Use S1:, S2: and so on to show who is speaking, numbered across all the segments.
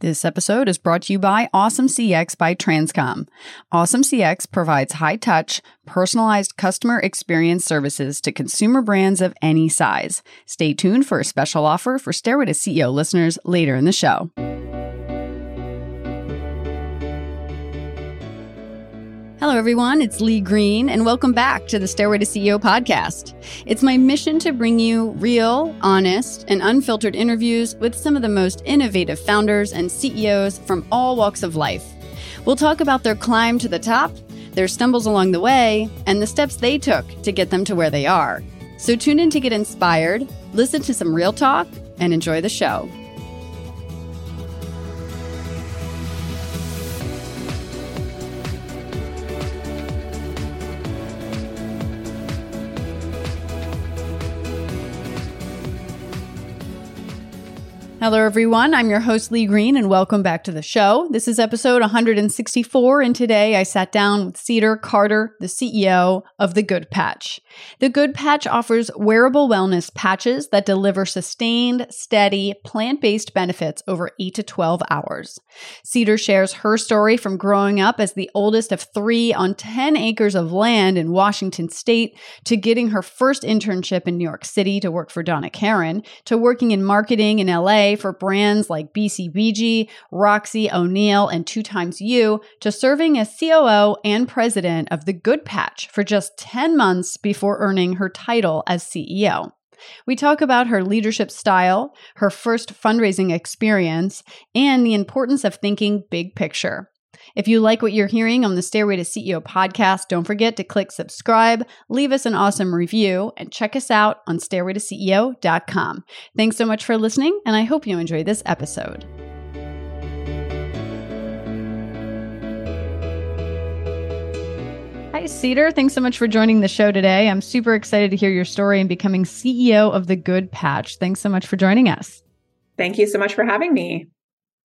S1: This episode is brought to you by Awesome CX by Transcom. Awesome CX provides high touch, personalized customer experience services to consumer brands of any size. Stay tuned for a special offer for Stairway to CEO listeners later in the show. Hello, everyone. It's Lee Green, and welcome back to the Stairway to CEO podcast. It's my mission to bring you real, honest, and unfiltered interviews with some of the most innovative founders and CEOs from all walks of life. We'll talk about their climb to the top, their stumbles along the way, and the steps they took to get them to where they are. So tune in to get inspired, listen to some real talk, and enjoy the show. Hello, everyone. I'm your host, Lee Green, and welcome back to the show. This is episode 164, and today I sat down with Cedar Carter, the CEO of The Good Patch. The Good Patch offers wearable wellness patches that deliver sustained, steady, plant based benefits over 8 to 12 hours. Cedar shares her story from growing up as the oldest of three on 10 acres of land in Washington state to getting her first internship in New York City to work for Donna Karan, to working in marketing in LA for brands like BCBG, Roxy, O'Neill, and Two Times You to serving as COO and president of The Good Patch for just 10 months before earning her title as CEO. We talk about her leadership style, her first fundraising experience, and the importance of thinking big picture. If you like what you're hearing on the Stairway to CEO podcast, don't forget to click subscribe, leave us an awesome review, and check us out on stairwaytoceo.com. Thanks so much for listening, and I hope you enjoy this episode. Hi, Cedar. Thanks so much for joining the show today. I'm super excited to hear your story and becoming CEO of The Good Patch. Thanks so much for joining us.
S2: Thank you so much for having me.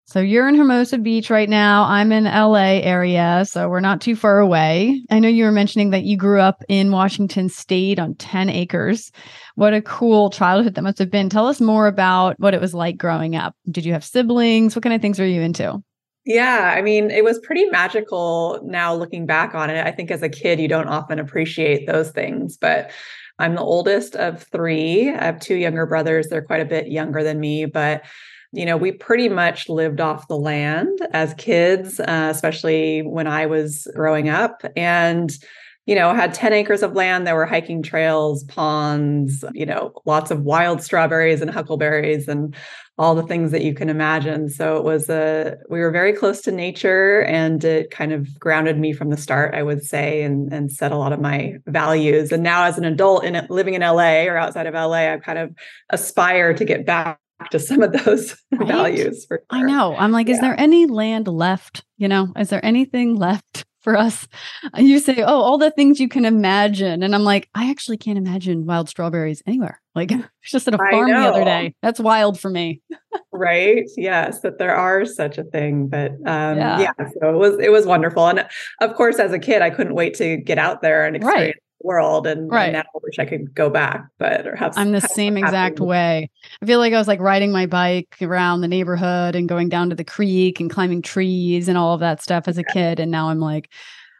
S1: So you're in Hermosa Beach right now. I'm in LA area, so we're not too far away. I know you were mentioning that you grew up in Washington state on 10 acres. What a cool childhood that must have been. Tell us more about what it was like growing up. Did you have siblings? What kind of things were you into?
S2: Yeah, I mean, it was pretty magical now looking back on it. I think as a kid, you don't often appreciate those things, but I'm the oldest of three. I have two younger brothers. They're quite a bit younger than me, but you know, we pretty much lived off the land as kids, uh, especially when I was growing up. And, you know, had 10 acres of land. There were hiking trails, ponds, you know, lots of wild strawberries and huckleberries and all the things that you can imagine. So it was a, we were very close to nature and it kind of grounded me from the start, I would say, and, and set a lot of my values. And now as an adult in living in LA or outside of LA, I kind of aspire to get back to some of those right? values.
S1: Sure. I know. I'm like, yeah. is there any land left? You know, is there anything left for us? You say, oh, all the things you can imagine. And I'm like, I actually can't imagine wild strawberries anywhere. Like, just at a farm the other day. That's wild for me.
S2: right. Yes, that there are such a thing. But um, yeah. yeah, so it was, it was wonderful. And of course, as a kid, I couldn't wait to get out there and experience right world and, right. and now I wish I could go back, but or have
S1: I'm the same exact way. I feel like I was like riding my bike around the neighborhood and going down to the creek and climbing trees and all of that stuff as a kid. And now I'm like,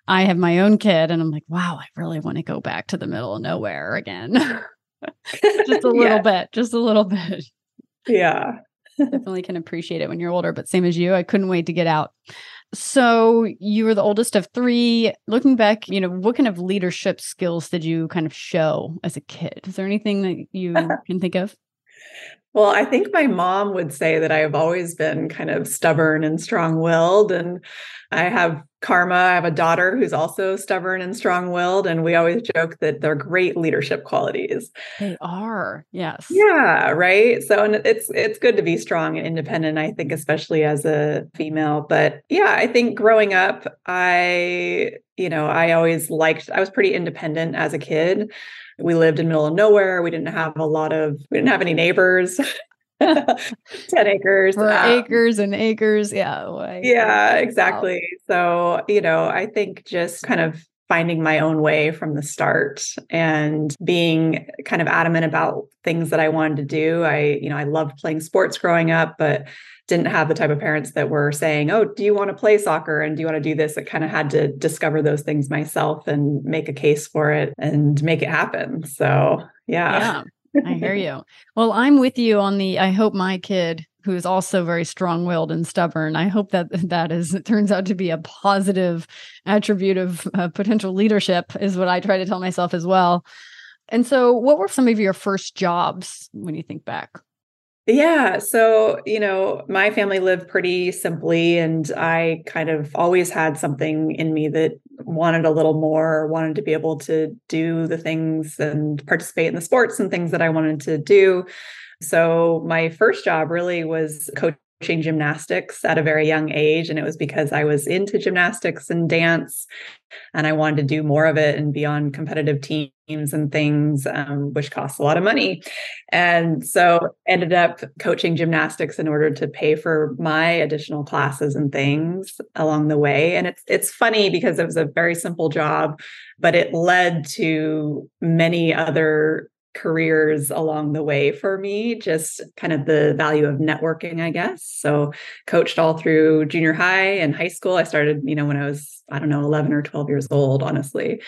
S1: I have my own kid and I'm like, wow, I really want to go back to the middle of nowhere again. just a little yeah. bit, just a little bit.
S2: Yeah.
S1: Definitely can appreciate it when you're older, but same as you, I couldn't wait to get out. So you were the oldest of three. Looking back, you know, what kind of leadership skills did you kind of show as a kid? Is there anything that you can think of?
S2: Well, I think my mom would say that I have always been kind of stubborn and strong willed. And I have Karma. I have a daughter who's also stubborn and strong willed. And we always joke that they're great leadership qualities.
S1: They are. Yes.
S2: Yeah. Right. So, and it's, it's good to be strong and independent, I think, especially as a female. But yeah, I think growing up, I, you know, I always liked, I was pretty independent as a kid we lived in middle of nowhere. We didn't have a lot of, we didn't have any neighbors. 10 acres.
S1: For um, acres and acres. Yeah.
S2: yeah, exactly. Wow. So, you know, I think just kind of finding my own way from the start and being kind of adamant about things that I wanted to do. I, you know, I loved playing sports growing up, but didn't have the type of parents that were saying, Oh, do you want to play soccer? And do you want to do this? I kind of had to discover those things myself and make a case for it and make it happen. So, yeah.
S1: Yeah, I hear you. Well, I'm with you on the I hope my kid who is also very strong-willed and stubborn. I hope that that is it turns out to be a positive attribute of uh, potential leadership is what I try to tell myself as well. And so, what were some of your first jobs when you think back?
S2: Yeah. So, you know, my family lived pretty simply, and I kind of always had something in me that wanted a little more, wanted to be able to do the things and participate in the sports and things that I wanted to do. So, my first job really was coaching gymnastics at a very young age. And it was because I was into gymnastics and dance and I wanted to do more of it and be on competitive teams and things, um, which costs a lot of money. And so ended up coaching gymnastics in order to pay for my additional classes and things along the way. And it's it's funny because it was a very simple job, but it led to many other careers along the way for me, just kind of the value of networking, I guess. So, coached all through junior high and high school. I started, you know, when I was, I don't know, 11 or 12 years old, honestly.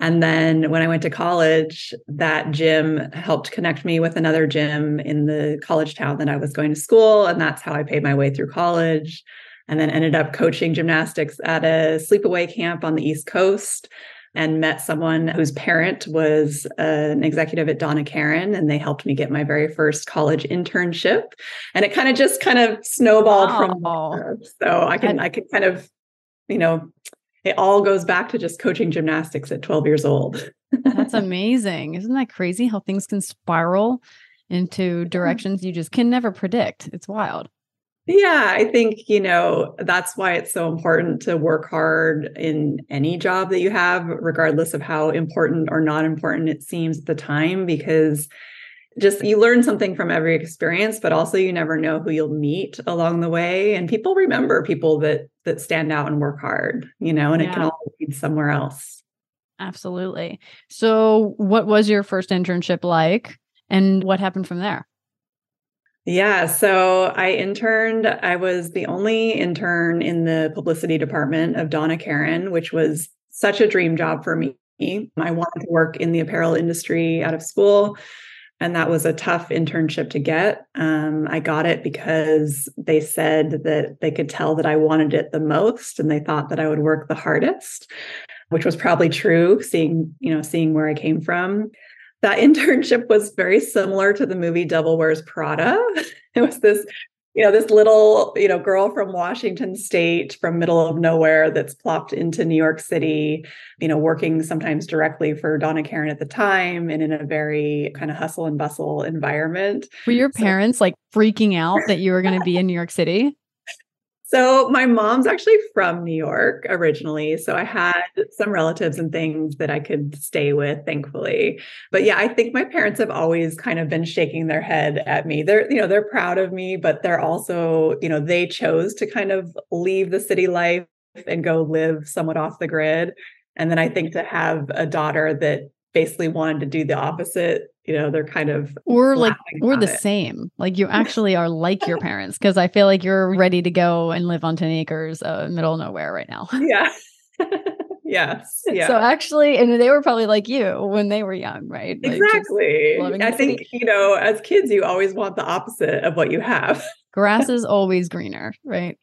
S2: And then when I went to college, that gym helped connect me with another gym in the college town that I was going to school. And that's how I paid my way through college. And then ended up coaching gymnastics at a sleepaway camp on the East Coast and met someone whose parent was an executive at Donna Karan, and they helped me get my very first college internship. And it kind of just kind of snowballed wow. from there. So I can I can kind of, you know, it all goes back to just coaching gymnastics at 12 years old.
S1: That's amazing. Isn't that crazy how things can spiral into directions you just can never predict? It's wild.
S2: Yeah, I think, you know, that's why it's so important to work hard in any job that you have, regardless of how important or not important it seems at the time, because just you learn something from every experience but also you never know who you'll meet along the way and people remember people that that stand out and work hard you know and yeah. it can all lead somewhere else.
S1: Absolutely. So what was your first internship like and what happened from there
S2: yeah. So I interned, I was the only intern in the publicity department of Donna Karan, which was such a dream job for me. I wanted to work in the apparel industry out of school. And that was a tough internship to get. Um, I got it because they said that they could tell that I wanted it the most and they thought that I would work the hardest, which was probably true, seeing, you know, seeing where I came from that internship was very similar to the movie Devil Wears Prada. It was this, you know, this little, you know, girl from Washington State from middle of nowhere that's plopped into New York City, you know, working sometimes directly for Donna Karan at the time and in a very kind of hustle and bustle environment.
S1: Were your parents so- like freaking out that you were going to be in New York City?
S2: So my mom's actually from New York originally. So I had some relatives and things that I could stay with, thankfully. But yeah, I think my parents have always kind of been shaking their head at me. They're, you know, they're proud of me, but they're also, you know, they chose to kind of leave the city life and go live somewhat off the grid. And then I think to have a daughter that basically wanted to do the opposite you know they're kind of
S1: or like we're the it. same. Like you actually are like your parents because i feel like you're ready to go and live on 10 acres uh, middle of nowhere right now.
S2: Yeah. Yes yeah.
S1: So actually and they were probably like you when they were young right?
S2: Like exactly. i think city. you know as kids you always want the opposite of what you have.
S1: Grass is always greener right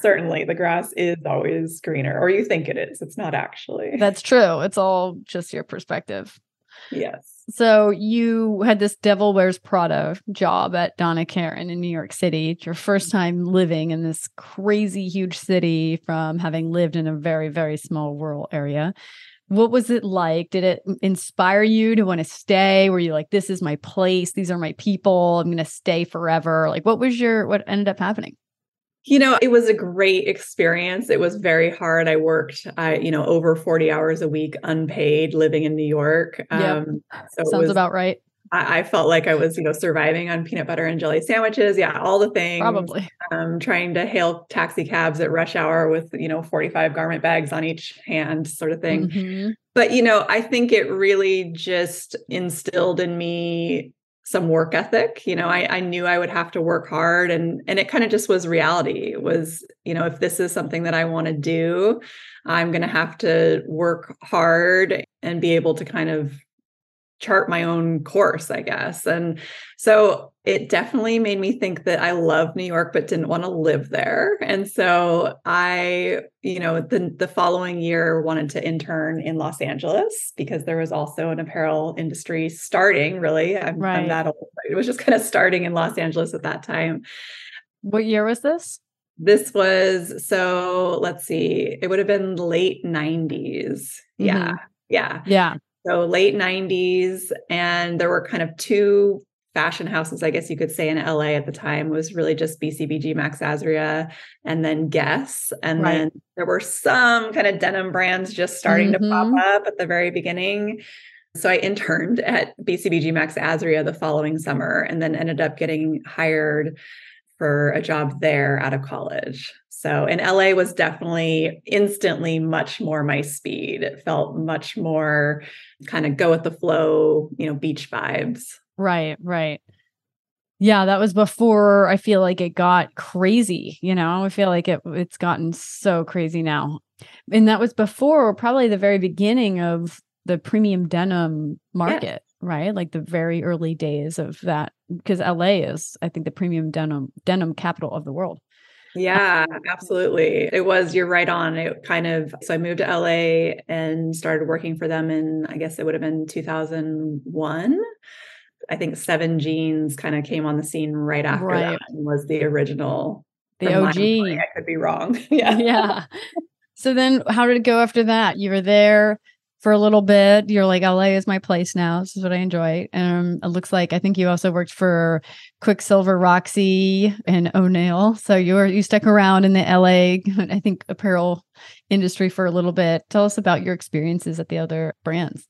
S2: certainly the grass is always greener or you think it is it's not actually
S1: that's true it's all just your perspective
S2: yes
S1: so you had this Devil Wears Prada job at Donna Karan in New York City. It's your first mm-hmm. time living in this crazy huge city from having lived in a very, very small rural area. What was it like? Did it inspire you to want to stay? Were you like, this is my place, these are my people, I'm gonna stay forever? Like what was your what ended up happening?
S2: You know, it was a great experience. It was very hard. I worked, I, you know, over 40 hours a week unpaid living in New York.
S1: Um, so Sounds was, about right.
S2: I, I, felt like I was, you know, surviving on peanut butter and jelly sandwiches. Yeah, all the things.
S1: Probably.
S2: Um, trying to hail taxi cabs at rush hour with, you know, 45 garment bags on each hand, sort of thing. Mm-hmm. But, you know, I think it really just instilled in me some work ethic. You know, I, I knew I would have to work hard and and it kind of just was reality. It was, you know, if this is something that I want to do, I'm gonna have to work hard and be able to kind of chart my own course, I guess. And so it definitely made me think that I love New York but didn't want to live there. And so I, you know, the the following year wanted to intern in Los Angeles because there was also an apparel industry starting, really. I'm, right. I'm that old. It was just kind of starting in Los Angeles at that time.
S1: What year was this?
S2: This was so let's see, it would have been late 90s. Mm-hmm. Yeah. Yeah.
S1: Yeah.
S2: So late 90s. And there were kind of two fashion houses, I guess you could say, in LA at the time was really just BCBG, Max Azria, and then Guess. And right. then there were some kind of denim brands just starting mm-hmm. to pop mm-hmm. up at the very beginning. So I interned at BCBG Max Azria the following summer and then ended up getting hired for a job there out of college. So, in LA was definitely instantly much more my speed. It felt much more kind of go with the flow, you know, beach vibes.
S1: Right, right. Yeah, that was before I feel like it got crazy, you know. I feel like it it's gotten so crazy now. And that was before probably the very beginning of the premium denim market, yeah. right? Like the very early days of that because LA is I think the premium denim denim capital of the world.
S2: Uh, yeah, mm. absolutely. It was, you're right on. It kind of, so I moved to LA and started working for them in, I guess it would have been 2001. I think Seven Jeans kind of came on the scene right after right. that and was the original.
S1: The OG.
S2: I could be wrong. yeah.
S1: Yeah. So then how did it go after that? You were there for a little bit. You're like, LA is my place now. This is what I enjoy. Um, it looks like I think you also worked for Quiksilver Roxy, and O'Neill. So you were you stuck around in the LA, I think, apparel industry for a little bit. Tell us about your experiences at the other brands.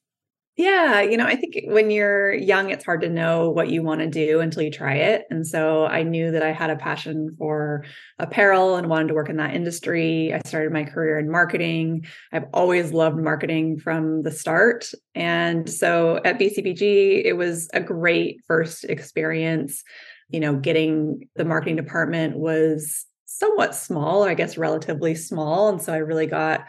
S2: Yeah, you know, I think when you're young, it's hard to know what you want to do until you try it. And so I knew that I had a passion for apparel and wanted to work in that industry. I started my career in marketing. I've always loved marketing from the start. And so at BCBG, it was a great first experience. You know, getting the marketing department was somewhat small, or I guess relatively small. And so I really got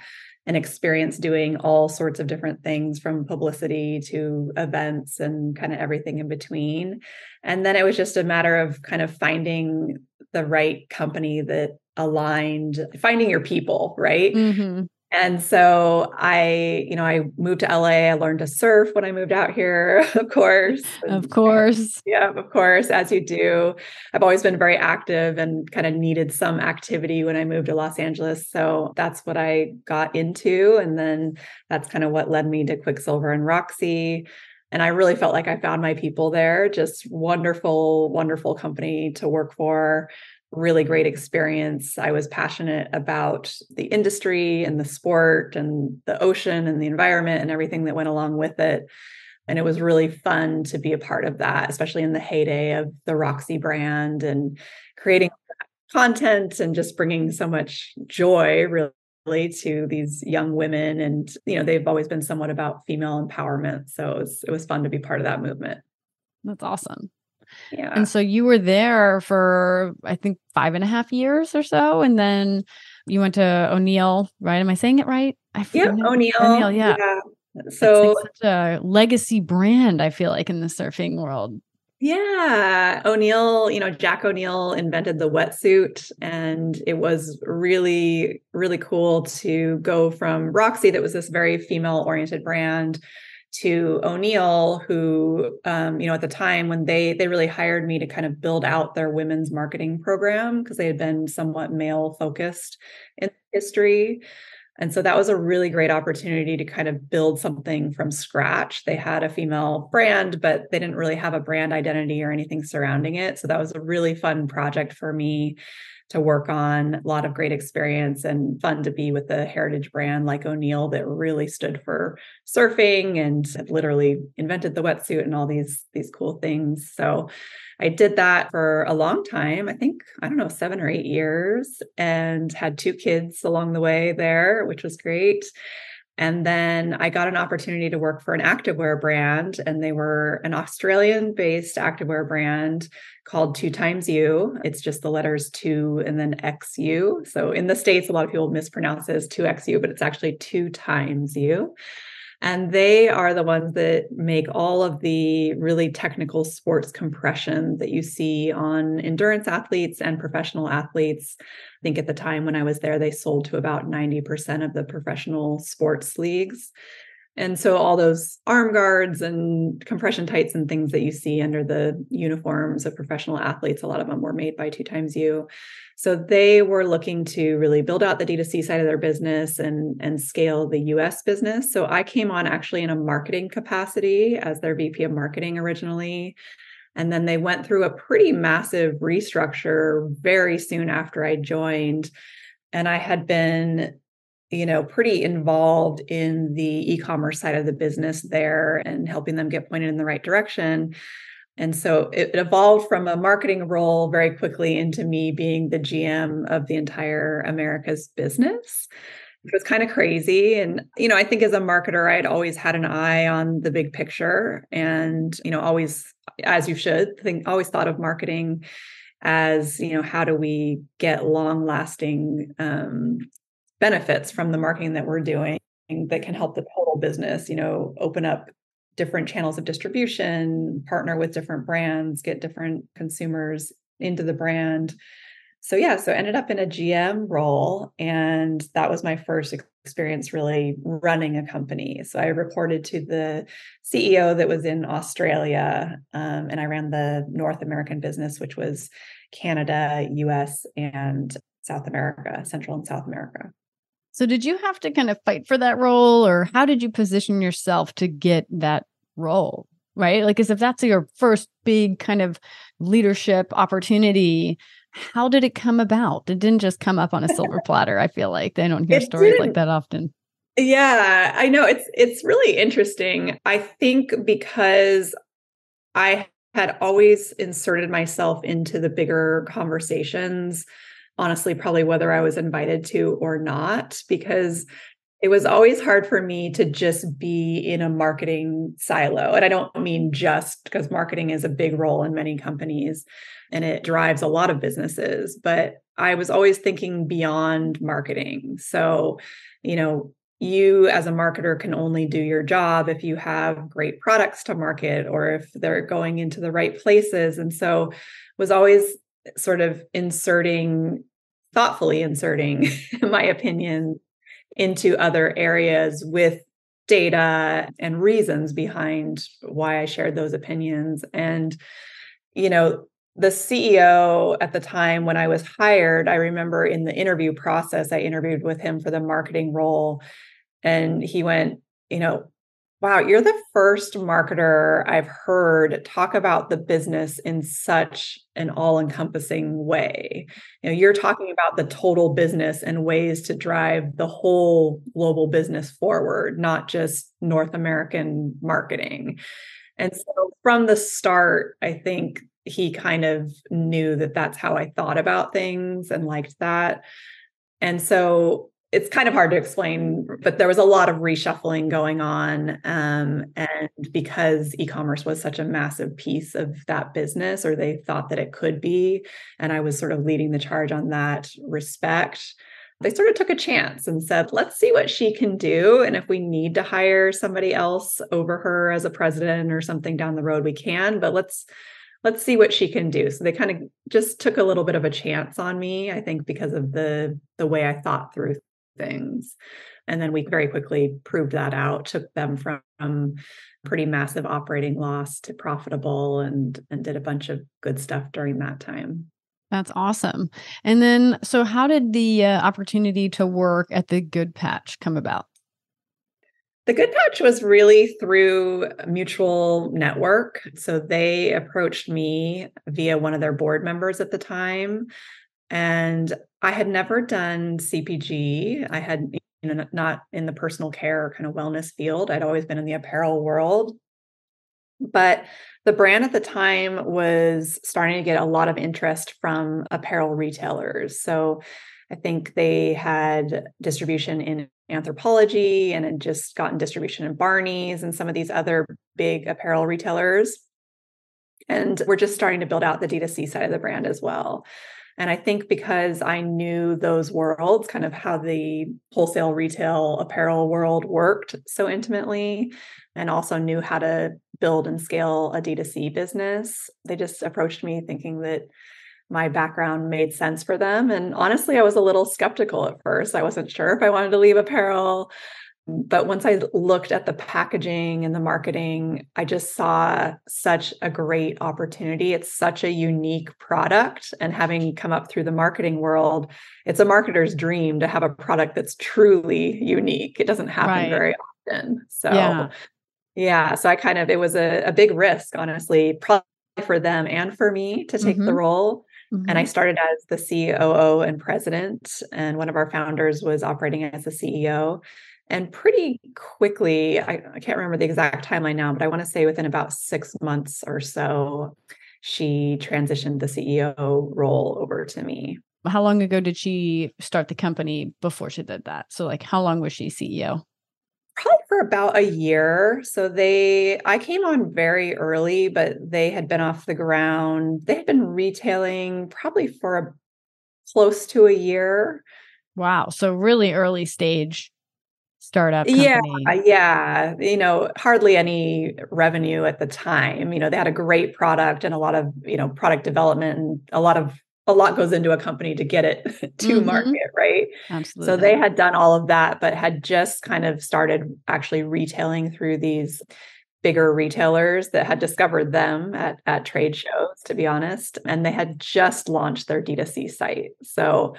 S2: an experience doing all sorts of different things from publicity to events and kind of everything in between. And then it was just a matter of kind of finding the right company that aligned, finding your people, right? Mm-hmm. And so I, you know, I moved to LA. I learned to surf when I moved out here, of course.
S1: Of course.
S2: Yeah, of course, as you do. I've always been very active and kind of needed some activity when I moved to Los Angeles. So that's what I got into. And then that's kind of what led me to Quiksilver and Roxy. And I really felt like I found my people there. Just wonderful, wonderful company to work for really great experience. I was passionate about the industry and the sport and the ocean and the environment and everything that went along with it. And it was really fun to be a part of that, especially in the heyday of the Roxy brand and creating content and just bringing so much joy, really to these young women and you know they've always been somewhat about female empowerment so it was, it was fun to be part of that movement
S1: that's awesome yeah. And so you were there for, I think, five and a half years or so. And then you went to O'Neill, right? Am I saying it right?
S2: I yeah, O'Neill. O'Neill,
S1: yeah. yeah. So like such a legacy brand, I feel like, in the surfing world.
S2: Yeah. O'Neill, you know, Jack O'Neill invented the wetsuit, and it was really, really cool to go from Roxy, that was this very female oriented brand, to O'Neill, who, um, you know, at the time when they they really hired me to kind of build out their women's marketing program because they had been somewhat male focused in history. And so that was a really great opportunity to kind of build something from scratch. They had a female brand, but they didn't really have a brand identity or anything surrounding it. So that was a really fun project for me to work on. A lot of great experience and fun to be with a heritage brand like O'Neill that really stood for surfing and literally invented the wetsuit and all these these cool things. So I did that for a long time. I think I don't know 7 or 8 years and had two kids along the way there, which was great. And then I got an opportunity to work for an activewear brand, and they were an Australian based activewear brand called Two Times You. It's just the letters two and then XU. So in the States, a lot of people mispronounce it as 2XU, but it's actually two times you. And they are the ones that make all of the really technical sports compression that you see on endurance athletes and professional athletes. I think at the time when I was there, they sold to about 90% of the professional sports leagues. And so all those arm guards and compression tights and things that you see under the uniforms of professional athletes, a lot of them were made by Two Times You. So they were looking to really build out the D2C side of their business and, and scale the US business. So I came on actually in a marketing capacity as their VP of marketing originally. And then they went through a pretty massive restructure very soon after I joined. And I had been you know, pretty involved in the e-commerce side of the business there and helping them get pointed in the right direction. And so it, evolved from a marketing role very quickly into me being the GM of the entire Americas business, It was kind of crazy. And, you know, I think as a marketer, I had always had an eye on the big picture and, you know, always, as you should, think always thought of marketing as, you know, how do we get long lasting um, benefits from the marketing that we're doing that can help the total business, you know, open up different channels of distribution, partner with different brands, get different consumers into the brand. So yeah, so ended up in a GM role and that was my first experience really running a company. So I reported to the CEO that was in Australia um, and I ran the North American business which was Canada, US and South America, Central and South America.
S1: So, did you have to kind of fight for that role, or how did you position yourself to get that role? Right? Like, as if that's your first big kind of leadership opportunity, how did it come about? It didn't just come up on a silver platter. I feel like they don't hear it stories like that often.
S2: Yeah, I know it's it's really interesting. I think because I had always inserted myself into the bigger conversations honestly, probably whether I was invited to or not, because it was always hard for me to just be in a marketing silo. And I don't mean just because marketing is a big role in many companies and it drives a lot of businesses, but I was always thinking beyond marketing. So, you know, you as a marketer can only do your job if you have great products to market or if they're going into the right places. And so was always sort of inserting thoughtfully inserting my opinion into other areas with data and reasons behind why I shared those opinions. And, you know, the CEO at the time when I was hired, I remember in the interview process, I interviewed with him for the marketing role. And he went, you know, Wow, you're the first marketer I've heard talk about the business in such an all-encompassing way. You know, you're talking about the total business and ways to drive the whole global business forward, not just North American marketing. And so from the start, I think he kind of knew that that's how I thought about things and liked that. And so it's kind of hard to explain, but there was a lot of reshuffling going on. Um, and because e commerce was such a massive piece of that business, or they thought that it could be, and I was sort of leading the charge on that respect, they sort of took a chance and said, let's see what she can do. And if we need to hire somebody else over her as a president or something down the road, we can, but let's let's see what she can do so they kind of just took a little bit of a chance on me i think because of the the way i thought through things. And then we very quickly proved that out, took them from pretty massive operating loss to profitable and and did a bunch of good stuff during that time.
S1: That's awesome. And then so how did the uh, opportunity to work at the Good Patch come about?
S2: The Good Patch was really through a mutual network. So they approached me via one of their board members at the time and I had never done CPG. I had, you know, not in the personal care kind of wellness field. I'd always been in the apparel world. But the brand at the time was starting to get a lot of interest from apparel retailers. So I think they had distribution in Anthropologie and had just gotten distribution in Barney's and some of these other big apparel retailers. And we're just starting to build out the D2C side of the brand as well. And I think because I knew those worlds, kind of how the wholesale retail apparel world worked so intimately, and also knew how to build and scale a D2C business, they just approached me thinking that my background made sense for them. And honestly, I was a little skeptical at first. I wasn't sure if I wanted to leave apparel. But once I looked at the packaging and the marketing, I just saw such a great opportunity. It's such a unique product. And having come up through the marketing world, it's a marketer's dream to have a product that's truly unique. It doesn't happen right. very often. So, yeah. yeah. So I kind of, it was a, a big risk, honestly, probably for them and for me to take mm-hmm. the role. Mm-hmm. And I mm-hmm. started as the COO and president, and one of our founders was operating as the CEO. And pretty quickly, I, I can't remember the exact timeline now, but I want to say within about six months or so, she transitioned the CEO role over to me.
S1: How long ago did she start the company before she did that? So, like, how long was she CEO?
S2: Probably for about a year. So, they, I came on very early, but they had been off the ground. They had been retailing probably for a, close to a year.
S1: Wow. So, really early stage startup
S2: company. Yeah, yeah. You know, hardly any revenue at the time. You know, they had a great product and a lot of, you know, product development and a lot of a lot goes into a company to get it to mm-hmm. market, right? Absolutely. So they had done all of that, but had just kind of started actually retailing through these bigger retailers that had discovered them at, at trade shows, to be honest. And they had just launched their D2C site. So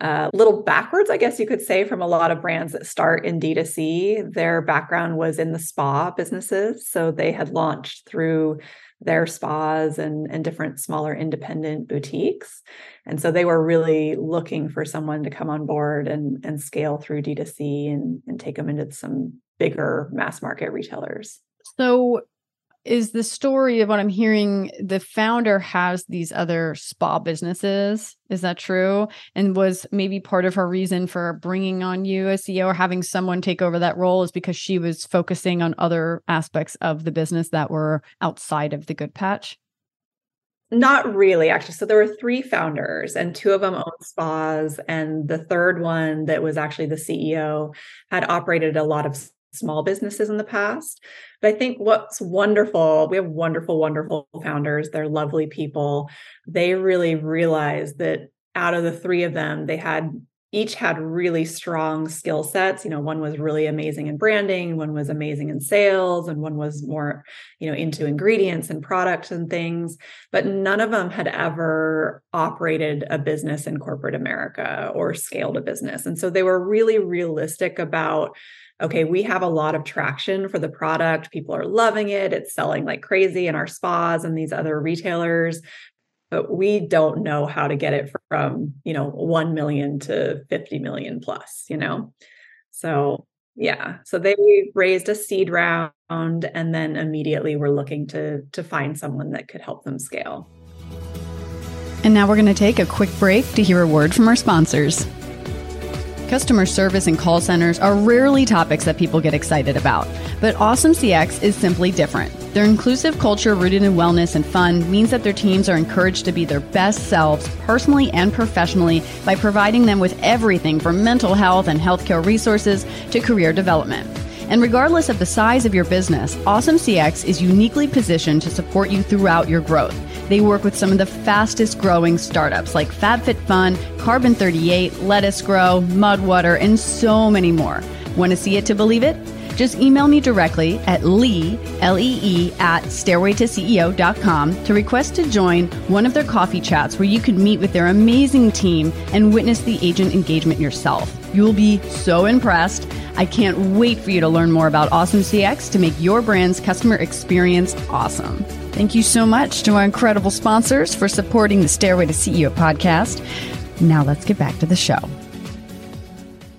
S2: a uh, little backwards, I guess you could say, from a lot of brands that start in D2C. Their background was in the spa businesses. So they had launched through their spas and, and different smaller independent boutiques. And so they were really looking for someone to come on board and, and scale through D2C and, and take them into some bigger mass market retailers.
S1: So is the story of what I'm hearing the founder has these other spa businesses. Is that true? And was maybe part of her reason for bringing on you as CEO or having someone take over that role is because she was focusing on other aspects of the business that were outside of the good patch?
S2: Not really, actually. So there were three founders, and two of them owned spas, and the third one, that was actually the CEO, had operated a lot of small businesses in the past. But I think what's wonderful, we have wonderful, wonderful founders. They're lovely people. They really realized that out of the three of them, they had each had really strong skill sets you know one was really amazing in branding one was amazing in sales and one was more you know into ingredients and products and things but none of them had ever operated a business in corporate america or scaled a business and so they were really realistic about okay, we have a lot of traction for the product. People are loving it. It's selling like crazy in our spas and these other retailers. But we don't know how to get it from, you know, 1 million to 50 million plus, you know? So, yeah. So they raised a seed round and then immediately we're looking to to find someone that could help them scale.
S1: And now we're going to take a quick break to hear a word from our sponsors. Customer service and call centers are rarely topics that people get excited about, but Awesome CX is simply different. Their inclusive culture rooted in wellness and fun means that their teams are encouraged to be their best selves personally and professionally by providing them with everything from mental health and healthcare resources to career development. And regardless of the size of your business, Awesome CX is uniquely positioned to support you throughout your growth. They work with some of the fastest growing startups like FabFitFun, Carbon 38, Lettuce Grow, Mudwater, and so many more. Want to see it to believe it? Just email me directly at lee, L-E-E, at stairwaytoceo.com to request to join one of their coffee chats where you can meet with their amazing team and witness the agent engagement yourself. You'll be so impressed. I can't wait for you to learn more about Awesome CX to make your brand's customer experience awesome. Thank you so much to our incredible sponsors for supporting the Stairway to CEO podcast. Now let's get back to the show.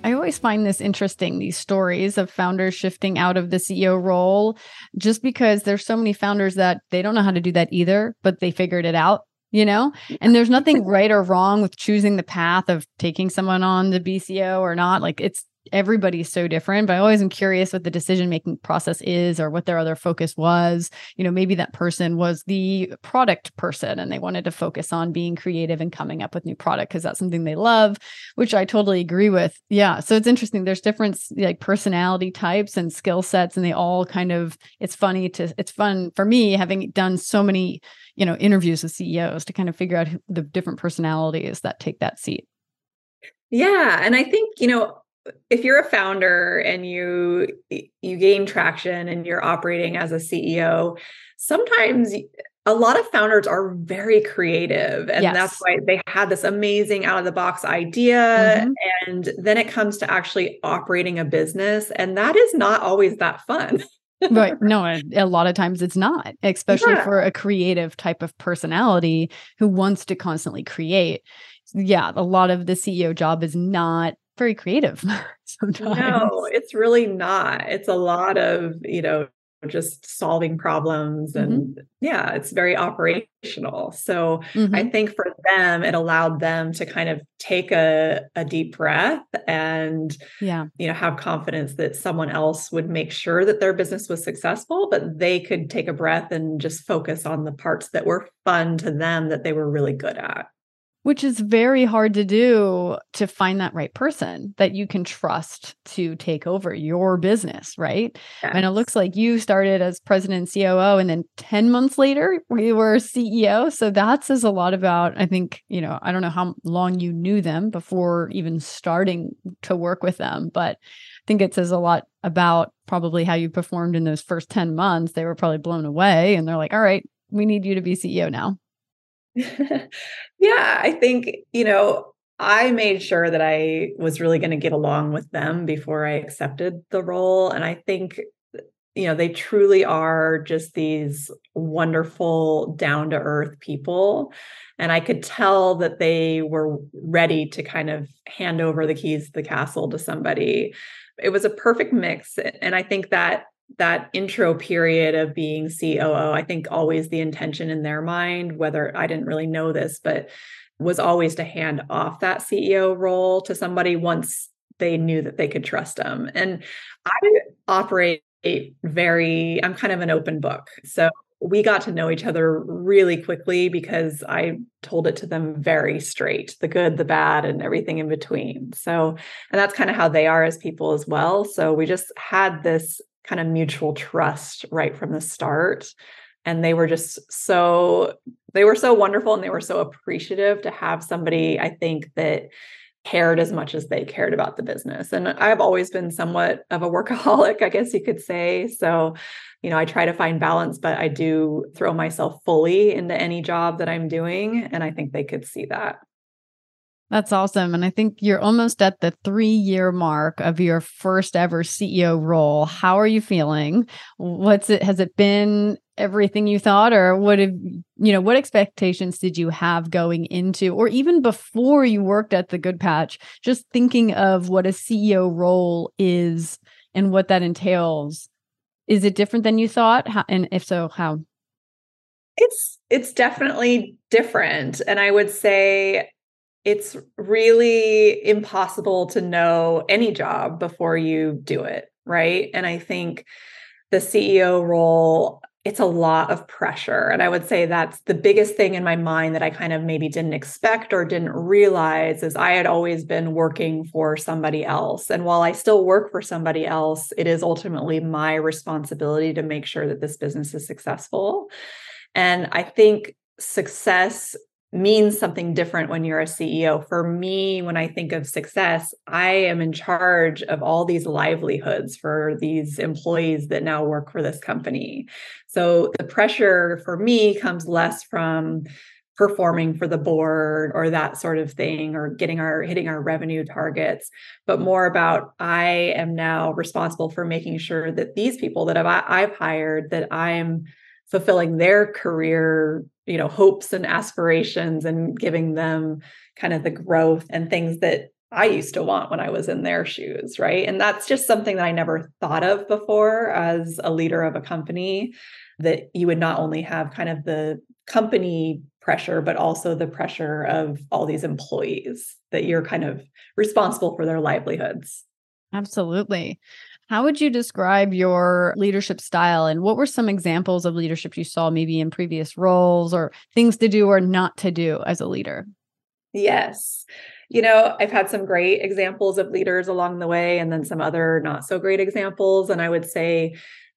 S1: I always find this interesting, these stories of founders shifting out of the CEO role, just because there's so many founders that they don't know how to do that either, but they figured it out you know? And there's nothing right or wrong with choosing the path of taking someone on the BCO or not. Like it's everybody's so different, but I always am curious what the decision making process is or what their other focus was. You know, maybe that person was the product person and they wanted to focus on being creative and coming up with new product because that's something they love, which I totally agree with. Yeah. So it's interesting. There's different like personality types and skill sets, and they all kind of, it's funny to, it's fun for me having done so many, you know, interviews with CEOs to kind of figure out the different personalities that take that seat.
S2: Yeah. And I think, you know, if you're a founder and you you gain traction and you're operating as a CEO, sometimes a lot of founders are very creative and yes. that's why they had this amazing out of the box idea mm-hmm. and then it comes to actually operating a business and that is not always that fun.
S1: right. No, a lot of times it's not, especially yeah. for a creative type of personality who wants to constantly create. Yeah, a lot of the CEO job is not very creative sometimes.
S2: No, it's really not. It's a lot of, you know, just solving problems and mm-hmm. yeah it's very operational so mm-hmm. i think for them it allowed them to kind of take a, a deep breath and yeah you know have confidence that someone else would make sure that their business was successful but they could take a breath and just focus on the parts that were fun to them that they were really good at
S1: which is very hard to do to find that right person that you can trust to take over your business, right? Yes. And it looks like you started as president and COO, and then 10 months later, we were CEO. So that says a lot about, I think, you know, I don't know how long you knew them before even starting to work with them, but I think it says a lot about probably how you performed in those first 10 months. They were probably blown away and they're like, all right, we need you to be CEO now.
S2: yeah, I think, you know, I made sure that I was really going to get along with them before I accepted the role. And I think, you know, they truly are just these wonderful, down to earth people. And I could tell that they were ready to kind of hand over the keys to the castle to somebody. It was a perfect mix. And I think that that intro period of being COO, I think always the intention in their mind, whether I didn't really know this, but was always to hand off that CEO role to somebody once they knew that they could trust them. And I operate very, I'm kind of an open book. So we got to know each other really quickly because I told it to them very straight the good, the bad, and everything in between. So, and that's kind of how they are as people as well. So, we just had this kind of mutual trust right from the start. And they were just so they were so wonderful and they were so appreciative to have somebody i think that cared as much as they cared about the business. And i've always been somewhat of a workaholic i guess you could say. So you know i try to find balance but i do throw myself fully into any job that i'm doing and i think they could see that
S1: that's awesome. And I think you're almost at the three year mark of your first ever CEO role. How are you feeling? What's it, has it been everything you thought or what have, you know, what expectations did you have going into, or even before you worked at the Good Patch, just thinking of what a CEO role is and what that entails? Is it different than you thought? How, and if so, how?
S2: It's it's definitely different. And I would say it's really impossible to know any job before you do it, right? And I think the CEO role, it's a lot of pressure. And I would say that's the biggest thing in my mind that I kind of maybe didn't expect or didn't realize is I had always been working for somebody else. And while I still work for somebody else, it is ultimately my responsibility to make sure that this business is successful. And I think success means something different when you're a CEO. For me, when I think of success, I am in charge of all these livelihoods for these employees that now work for this company. So the pressure for me comes less from performing for the board or that sort of thing or getting our hitting our revenue targets but more about i am now responsible for making sure that these people that I've, I've hired that i'm fulfilling their career you know hopes and aspirations and giving them kind of the growth and things that I used to want when I was in their shoes, right? And that's just something that I never thought of before as a leader of a company that you would not only have kind of the company pressure, but also the pressure of all these employees that you're kind of responsible for their livelihoods.
S1: Absolutely. How would you describe your leadership style and what were some examples of leadership you saw maybe in previous roles or things to do or not to do as a leader?
S2: Yes. You know, I've had some great examples of leaders along the way and then some other not so great examples. And I would say,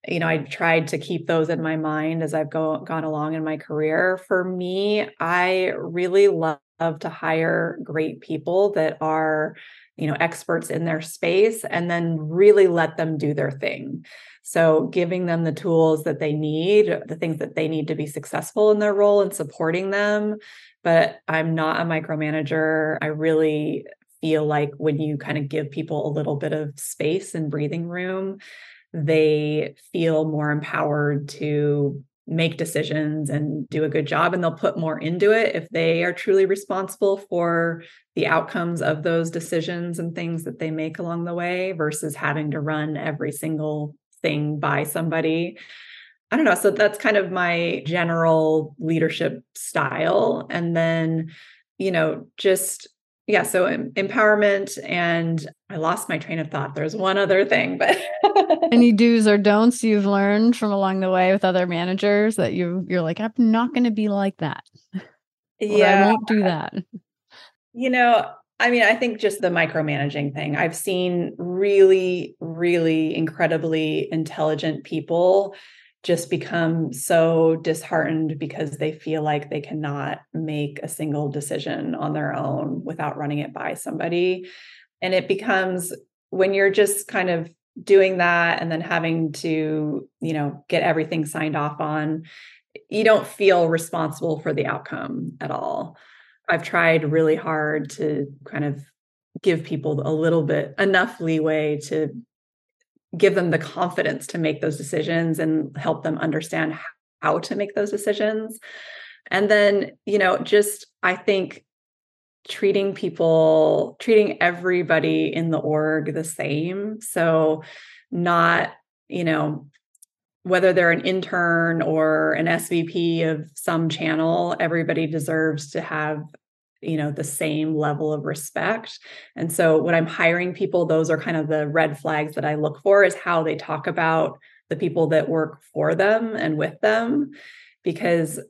S2: you know, I tried to keep those in my mind as I've go, gone along in my career. For me, I really love to hire great people that are you know experts in their space and then really let them do their thing. So giving them the tools that they need the things that they need to be successful in their role and supporting them. But i'm not a micromanager. I really feel like when you kind of give people a little bit of space and breathing room they feel more empowered to make decisions and do a good job and they'll put more into it if they are truly responsible for the outcomes of those decisions and things that they make along the way versus having to run every single thing by somebody. I don't know so that's kind of my general leadership style and then you know just yeah so empowerment and i lost my train of thought. There's one other thing but
S1: any do's or don'ts you've learned from along the way with other managers that you you're like i'm not going to be like that. Yeah i won't do that.
S2: You know i mean i think just the micromanaging thing. I've seen really really incredibly intelligent people just become so disheartened because they feel like they cannot make a single decision on their own without running it by somebody. And it becomes when you're just kind of doing that and then having to, you know, get everything signed off on, you don't feel responsible for the outcome at all. I've tried really hard to kind of give people a little bit enough leeway to give them the confidence to make those decisions and help them understand how to make those decisions. And then, you know, just I think treating people, treating everybody in the org the same. So, not, you know, whether they're an intern or an SVP of some channel, everybody deserves to have you know the same level of respect and so when i'm hiring people those are kind of the red flags that i look for is how they talk about the people that work for them and with them because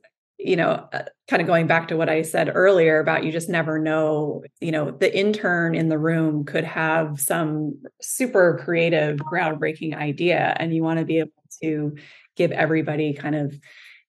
S2: you know uh, kind of going back to what i said earlier about you just never know you know the intern in the room could have some super creative groundbreaking idea and you want to be able to give everybody kind of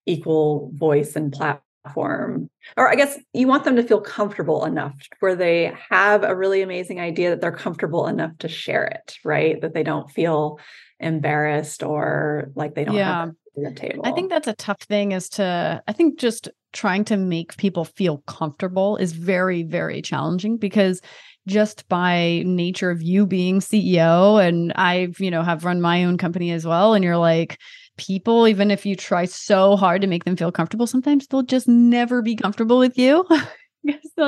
S2: equal voice and platform platform. Or i guess you want them to feel comfortable enough where they have a really amazing idea that they're comfortable enough to share it right? That they don't feel embarrassed or like they don't yeah. have the table
S1: i think that's a tough thing is to i think just trying to make people feel comfortable is very very challenging because just by nature of you being ceo and i've you know have run my own company as well and you're like people, even if you try so hard to make them feel comfortable, sometimes they'll just never be comfortable with you.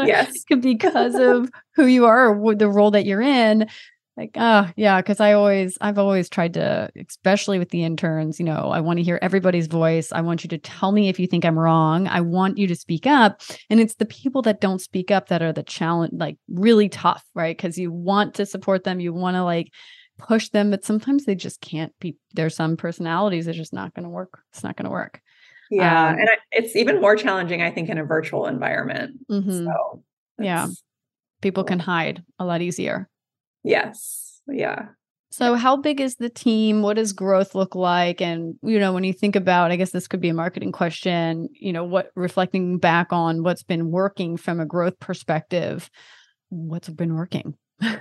S2: yes.
S1: because of who you are or the role that you're in. Like, oh, yeah, because I always, I've always tried to, especially with the interns, you know, I want to hear everybody's voice. I want you to tell me if you think I'm wrong. I want you to speak up. And it's the people that don't speak up that are the challenge, like really tough, right? Because you want to support them. You want to like push them, but sometimes they just can't be. There's some personalities that just not going to work. It's not going to work.
S2: Yeah, um, and I, it's even more challenging, I think, in a virtual environment. Mm-hmm. So
S1: yeah, people cool. can hide a lot easier.
S2: Yes. Yeah.
S1: So, how big is the team? What does growth look like? And, you know, when you think about, I guess this could be a marketing question, you know, what reflecting back on what's been working from a growth perspective, what's been working?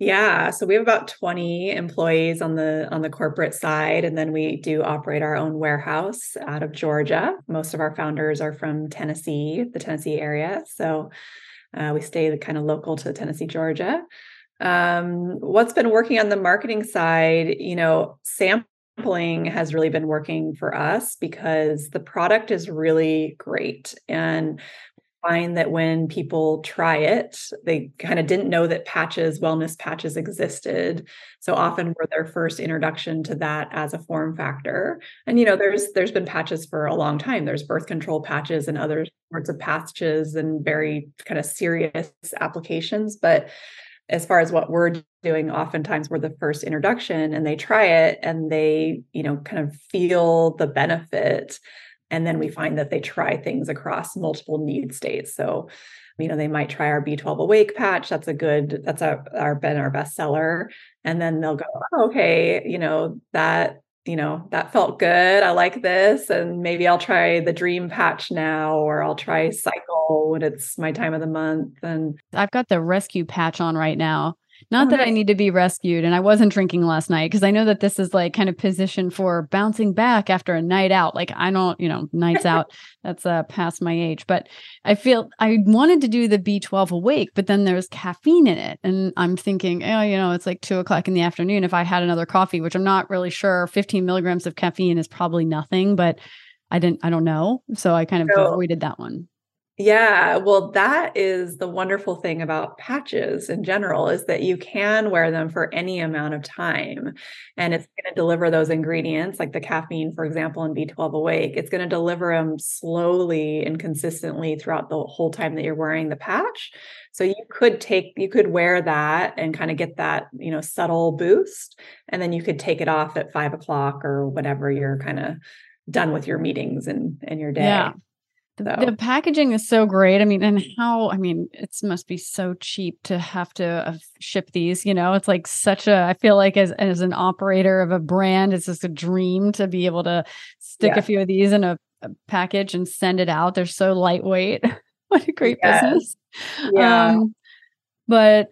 S2: Yeah, so we have about 20 employees on the on the corporate side and then we do operate our own warehouse out of Georgia. Most of our founders are from Tennessee, the Tennessee area. So uh, we stay kind of local to Tennessee, Georgia. Um, what's been working on the marketing side, you know, sampling has really been working for us because the product is really great and find that when people try it, they kind of didn't know that patches, wellness patches existed. So often we're their first introduction to that as a form factor. And you know, there's there's been patches for a long time. There's birth control patches and other sorts of patches and very kind of serious applications. But as far as what we're doing oftentimes we're the first introduction and they try it and they you know kind of feel the benefit. And then we find that they try things across multiple need states. So you know they might try our b12 awake patch. That's a good that's our, our been our bestseller and then they'll go oh, okay you know that you know that felt good. I like this and maybe i'll try the dream patch now or i'll try cycle when it's my time of the month and
S1: i've got the rescue patch on right now not oh, that. I need to be rescued. And I wasn't drinking last night because I know that this is like kind of positioned for bouncing back after a night out. Like I don't, you know, nights out, that's uh, past my age. But I feel I wanted to do the B12 awake, but then there's caffeine in it. And I'm thinking, oh, you know, it's like two o'clock in the afternoon. If I had another coffee, which I'm not really sure, 15 milligrams of caffeine is probably nothing, but I didn't, I don't know. So I kind of so, avoided that one.
S2: Yeah, well, that is the wonderful thing about patches in general is that you can wear them for any amount of time. And it's going to deliver those ingredients, like the caffeine, for example, in B12 Awake. It's going to deliver them slowly and consistently throughout the whole time that you're wearing the patch. So you could take, you could wear that and kind of get that, you know, subtle boost. And then you could take it off at five o'clock or whatever you're kind of done with your meetings and, and your day.
S1: Yeah. The, the, packaging is so great. I mean, and how, I mean, it must be so cheap to have to uh, ship these, you know, it's like such a, I feel like as, as an operator of a brand, it's just a dream to be able to stick yeah. a few of these in a, a, package and send it out. They're so lightweight. what a great yes. business. Yeah. Um, but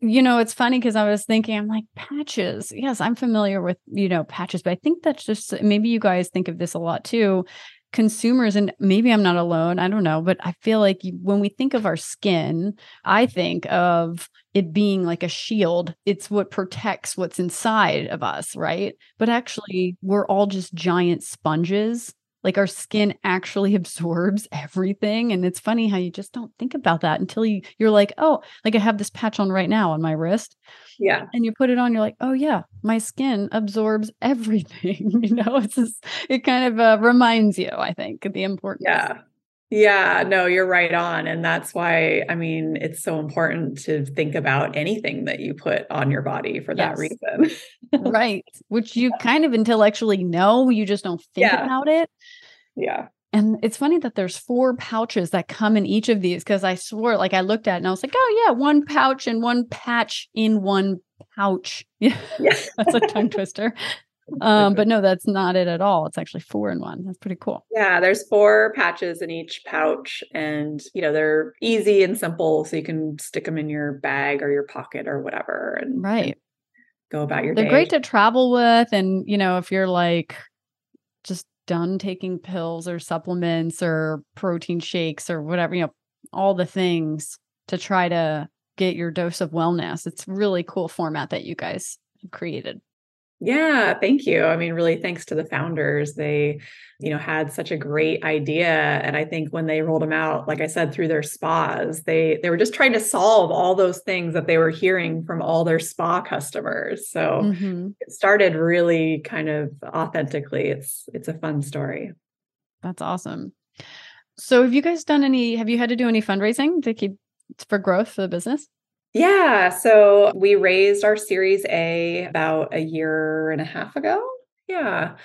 S1: you know, it's funny because I was thinking, I'm like, patches. Yes, I'm familiar with, you know, patches, but I think that's just maybe you guys think of this a lot too consumers and maybe I'm not alone, I don't know, but I feel like when we think of our skin, I think of it being like a shield. It's what protects what's inside of us, right? But actually, we're all just giant sponges like our skin actually absorbs everything and it's funny how you just don't think about that until you you're like oh like i have this patch on right now on my wrist
S2: yeah
S1: and you put it on you're like oh yeah my skin absorbs everything you know it's just it kind of uh, reminds you i think the importance
S2: yeah yeah, no, you're right on. And that's why, I mean, it's so important to think about anything that you put on your body for that reason.
S1: right. Which you kind of intellectually know, you just don't think yeah. about it.
S2: Yeah.
S1: And it's funny that there's four pouches that come in each of these because I swore, like I looked at it and I was like, oh, yeah, one pouch and one patch in one pouch. Yeah. yeah. That's a tongue twister um, but no, that's not it at all. It's actually four in one. That's pretty cool.
S2: Yeah, there's four patches in each pouch, and you know they're easy and simple, so you can stick them in your bag or your pocket or whatever, and
S1: right, and
S2: go about your.
S1: They're
S2: day.
S1: great to travel with, and you know if you're like just done taking pills or supplements or protein shakes or whatever, you know, all the things to try to get your dose of wellness. It's really cool format that you guys have created.
S2: Yeah, thank you. I mean, really thanks to the founders. They, you know, had such a great idea and I think when they rolled them out, like I said through their spas, they they were just trying to solve all those things that they were hearing from all their spa customers. So, mm-hmm. it started really kind of authentically. It's it's a fun story.
S1: That's awesome. So, have you guys done any have you had to do any fundraising to keep for growth for the business?
S2: Yeah. So we raised our Series A about a year and a half ago. Yeah.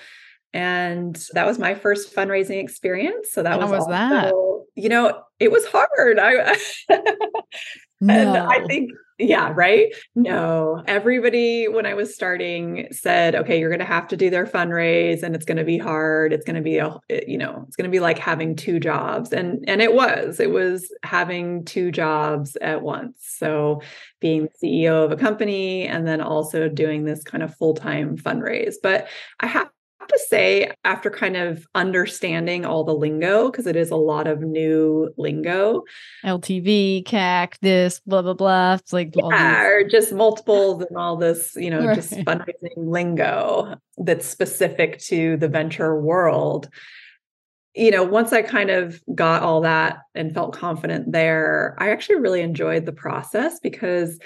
S2: And that was my first fundraising experience. So that
S1: How
S2: was,
S1: was also, that?
S2: You know, it was hard. I no. and I think yeah, right? Mm-hmm. No, everybody when I was starting said, okay, you're going to have to do their fundraise and it's going to be hard. It's going to be a you know, it's going to be like having two jobs. And and it was. It was having two jobs at once. So being CEO of a company and then also doing this kind of full-time fundraise. But I have to say, after kind of understanding all the lingo, because it is a lot of new lingo
S1: LTV, CAC, this, blah, blah, blah. It's like,
S2: yeah, or just multiples and all this, you know, right. just fundraising lingo that's specific to the venture world. you know, once I kind of got all that and felt confident there, I actually really enjoyed the process because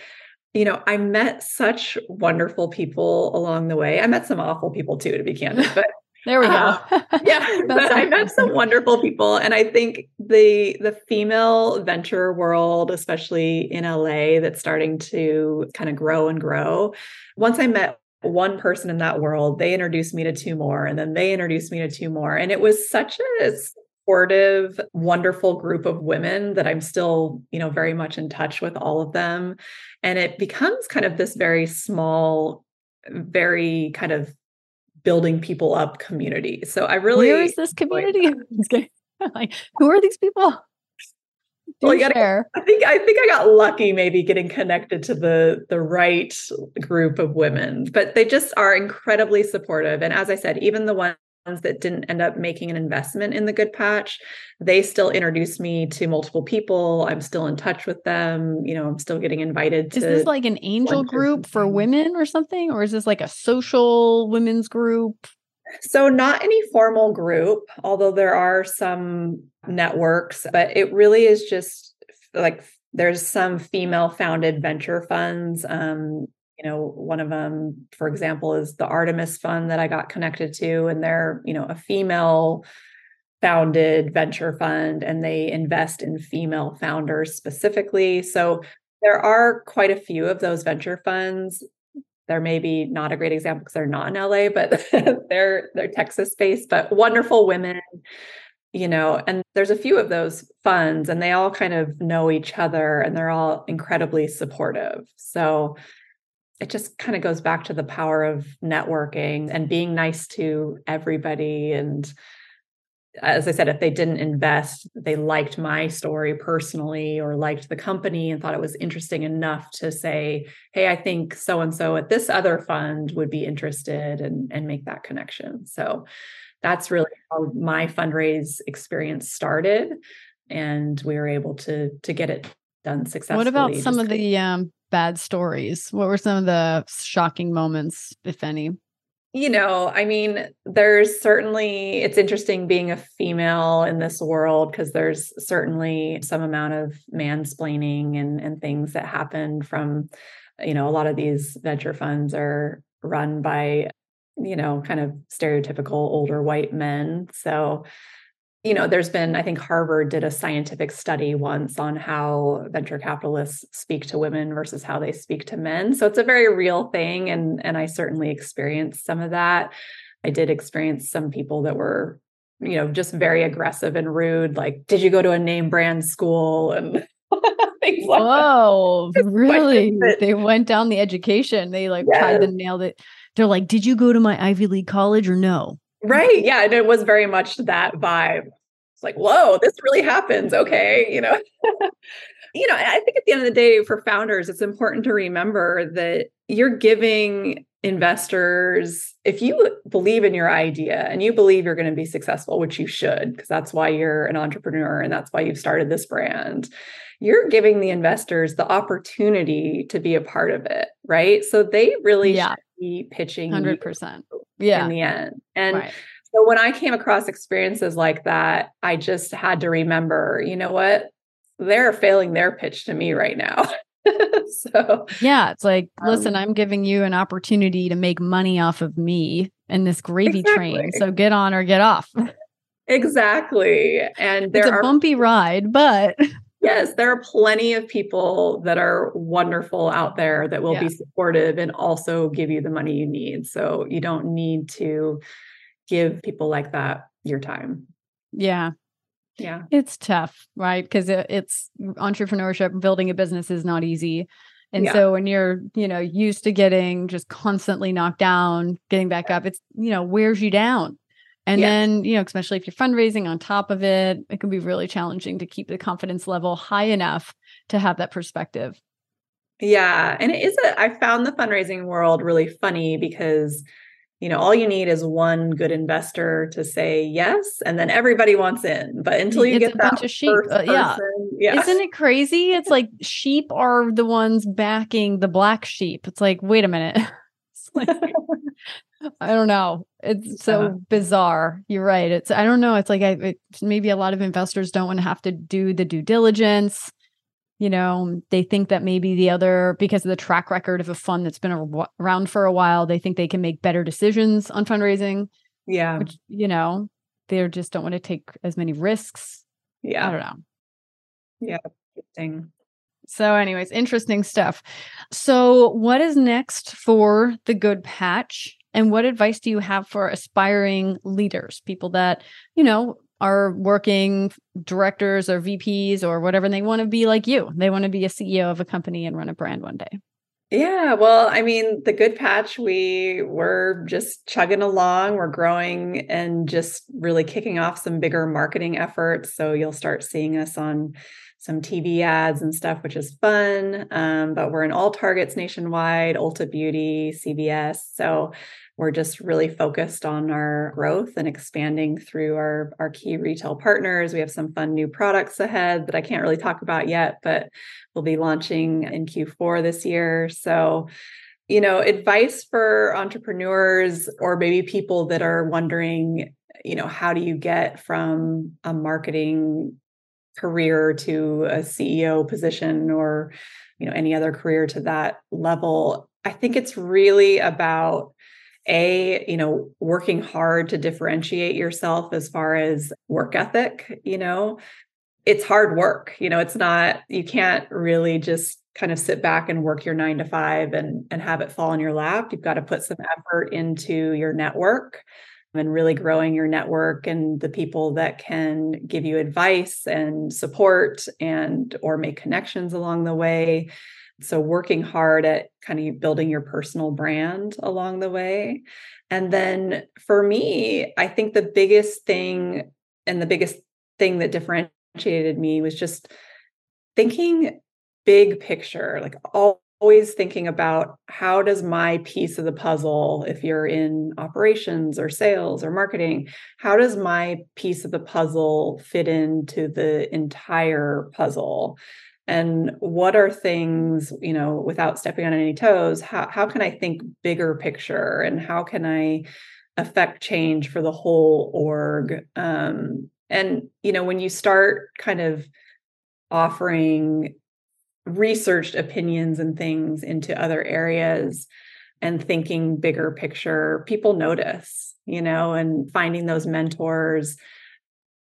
S2: you know, I met such wonderful people along the way. I met some awful people too, to be candid, but
S1: there we go.
S2: Uh, yeah, but I met some wonderful people, and I think the the female venture world, especially in LA, that's starting to kind of grow and grow. Once I met one person in that world, they introduced me to two more, and then they introduced me to two more, and it was such a supportive, wonderful group of women that I'm still, you know, very much in touch with all of them. And it becomes kind of this very small, very kind of building people up community. So I really
S1: Where is this community? Like, who are these people?
S2: Well, gotta, I think I think I got lucky maybe getting connected to the the right group of women, but they just are incredibly supportive. And as I said, even the ones that didn't end up making an investment in the good patch. They still introduced me to multiple people. I'm still in touch with them. You know i'm still getting invited to
S1: is this like an angel group for women or something? Or is this like a social women's group?
S2: So not any formal group although there are some networks but it really is just like there's some female founded venture funds um, you know one of them for example is the artemis fund that i got connected to and they're you know a female founded venture fund and they invest in female founders specifically so there are quite a few of those venture funds they're maybe not a great example because they're not in LA, but they're they're Texas based, but wonderful women, you know, and there's a few of those funds and they all kind of know each other and they're all incredibly supportive. So it just kind of goes back to the power of networking and being nice to everybody and as I said, if they didn't invest, they liked my story personally or liked the company and thought it was interesting enough to say, hey, I think so and so at this other fund would be interested and, and make that connection. So that's really how my fundraise experience started. And we were able to to get it done successfully.
S1: What about some of the um, bad stories? What were some of the shocking moments, if any?
S2: You know, I mean, there's certainly, it's interesting being a female in this world because there's certainly some amount of mansplaining and, and things that happen from, you know, a lot of these venture funds are run by, you know, kind of stereotypical older white men. So, you know, there's been, I think Harvard did a scientific study once on how venture capitalists speak to women versus how they speak to men. So it's a very real thing. And, and I certainly experienced some of that. I did experience some people that were, you know, just very aggressive and rude. Like, did you go to a name brand school? And things like
S1: Whoa, really? They went down the education. They like yes. tried to nail it. They're like, did you go to my Ivy League college or no?
S2: Right. Yeah. And it was very much that vibe. It's like, whoa, this really happens. Okay. You know, you know, I think at the end of the day, for founders, it's important to remember that you're giving investors, if you believe in your idea and you believe you're going to be successful, which you should, because that's why you're an entrepreneur and that's why you've started this brand, you're giving the investors the opportunity to be a part of it. Right. So they really yeah. Be pitching
S1: 100% yeah.
S2: in the end. And right. so when I came across experiences like that, I just had to remember, you know what? They're failing their pitch to me right now. so
S1: yeah, it's like, um, listen, I'm giving you an opportunity to make money off of me and this gravy exactly. train. So get on or get off.
S2: exactly. And
S1: there it's a are, bumpy ride, but
S2: Yes, there are plenty of people that are wonderful out there that will yeah. be supportive and also give you the money you need. So you don't need to give people like that your time.
S1: Yeah.
S2: Yeah.
S1: It's tough, right? Because it, it's entrepreneurship, building a business is not easy. And yeah. so when you're, you know, used to getting just constantly knocked down, getting back up, it's, you know, wears you down. And then, you know, especially if you're fundraising on top of it, it can be really challenging to keep the confidence level high enough to have that perspective.
S2: Yeah. And it is a, I found the fundraising world really funny because, you know, all you need is one good investor to say yes, and then everybody wants in. But until you
S1: it's
S2: get
S1: a bunch of sheep, uh, yeah. yeah, isn't it crazy? It's like sheep are the ones backing the black sheep. It's like, wait a minute, like, I don't know. It's so uh, bizarre. You're right. It's I don't know. It's like I it, maybe a lot of investors don't want to have to do the due diligence. You know, they think that maybe the other because of the track record of a fund that's been around for a while, they think they can make better decisions on fundraising.
S2: Yeah.
S1: Which, you know, they just don't want to take as many risks.
S2: Yeah.
S1: I don't know.
S2: Yeah. Interesting.
S1: So, anyways, interesting stuff. So, what is next for the Good Patch? And what advice do you have for aspiring leaders, people that, you know, are working directors or VPs or whatever, and they want to be like you? They want to be a CEO of a company and run a brand one day.
S2: Yeah, well, I mean, the good patch, we were just chugging along. We're growing and just really kicking off some bigger marketing efforts. So you'll start seeing us on some TV ads and stuff, which is fun. Um, but we're in all targets nationwide, Ulta Beauty, CVS. So we're just really focused on our growth and expanding through our, our key retail partners. We have some fun new products ahead that I can't really talk about yet, but we'll be launching in Q4 this year. So, you know, advice for entrepreneurs or maybe people that are wondering, you know, how do you get from a marketing career to a CEO position or, you know, any other career to that level? I think it's really about a you know working hard to differentiate yourself as far as work ethic you know it's hard work you know it's not you can't really just kind of sit back and work your 9 to 5 and and have it fall in your lap you've got to put some effort into your network and really growing your network and the people that can give you advice and support and or make connections along the way so working hard at kind of building your personal brand along the way. And then for me, I think the biggest thing and the biggest thing that differentiated me was just thinking big picture, like always thinking about how does my piece of the puzzle if you're in operations or sales or marketing how does my piece of the puzzle fit into the entire puzzle? And what are things you know without stepping on any toes how, how can i think bigger picture and how can i affect change for the whole org? Um, and you know when you start kind of offering researched opinions and things into other areas and thinking bigger picture people notice you know and finding those mentors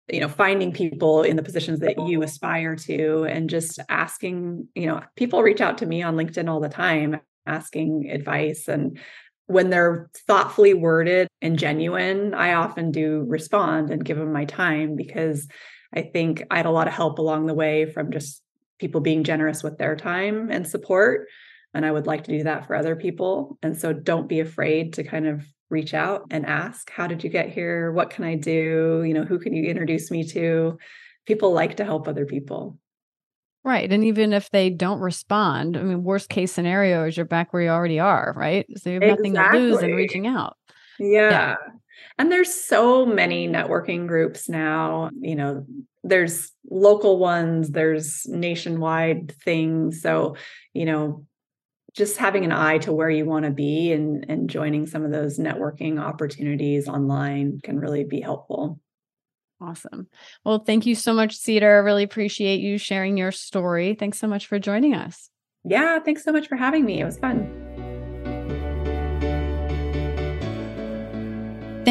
S2: you know finding people in the positions that you aspire to and just asking you know people reach out to me on linkedin all the time asking advice. And when they're thoughtfully worded and genuine i often do respond and give them my time because i think i had a lot of help along the way from just people being generous with their time and support and i would like to do that for other people and so don't be afraid to kind of reach out and ask, How did you get here? What can I do? You know, who can you introduce me to? People like to help other people.
S1: Right. And even if they don't respond, I mean, worst case scenario is you're back where you already are, right? So you have exactly. nothing to lose in reaching out.
S2: Yeah. yeah. And there's so many networking groups now. You know, there's local ones, there's nationwide things. So, you know, just having an eye to where you want to be and, and joining some of those networking opportunities online can really be helpful.
S1: Awesome. Well, thank you so much, Cedar. I really appreciate you sharing your story. Thanks so much for joining us.
S2: Yeah, thanks so much for having me. It was fun.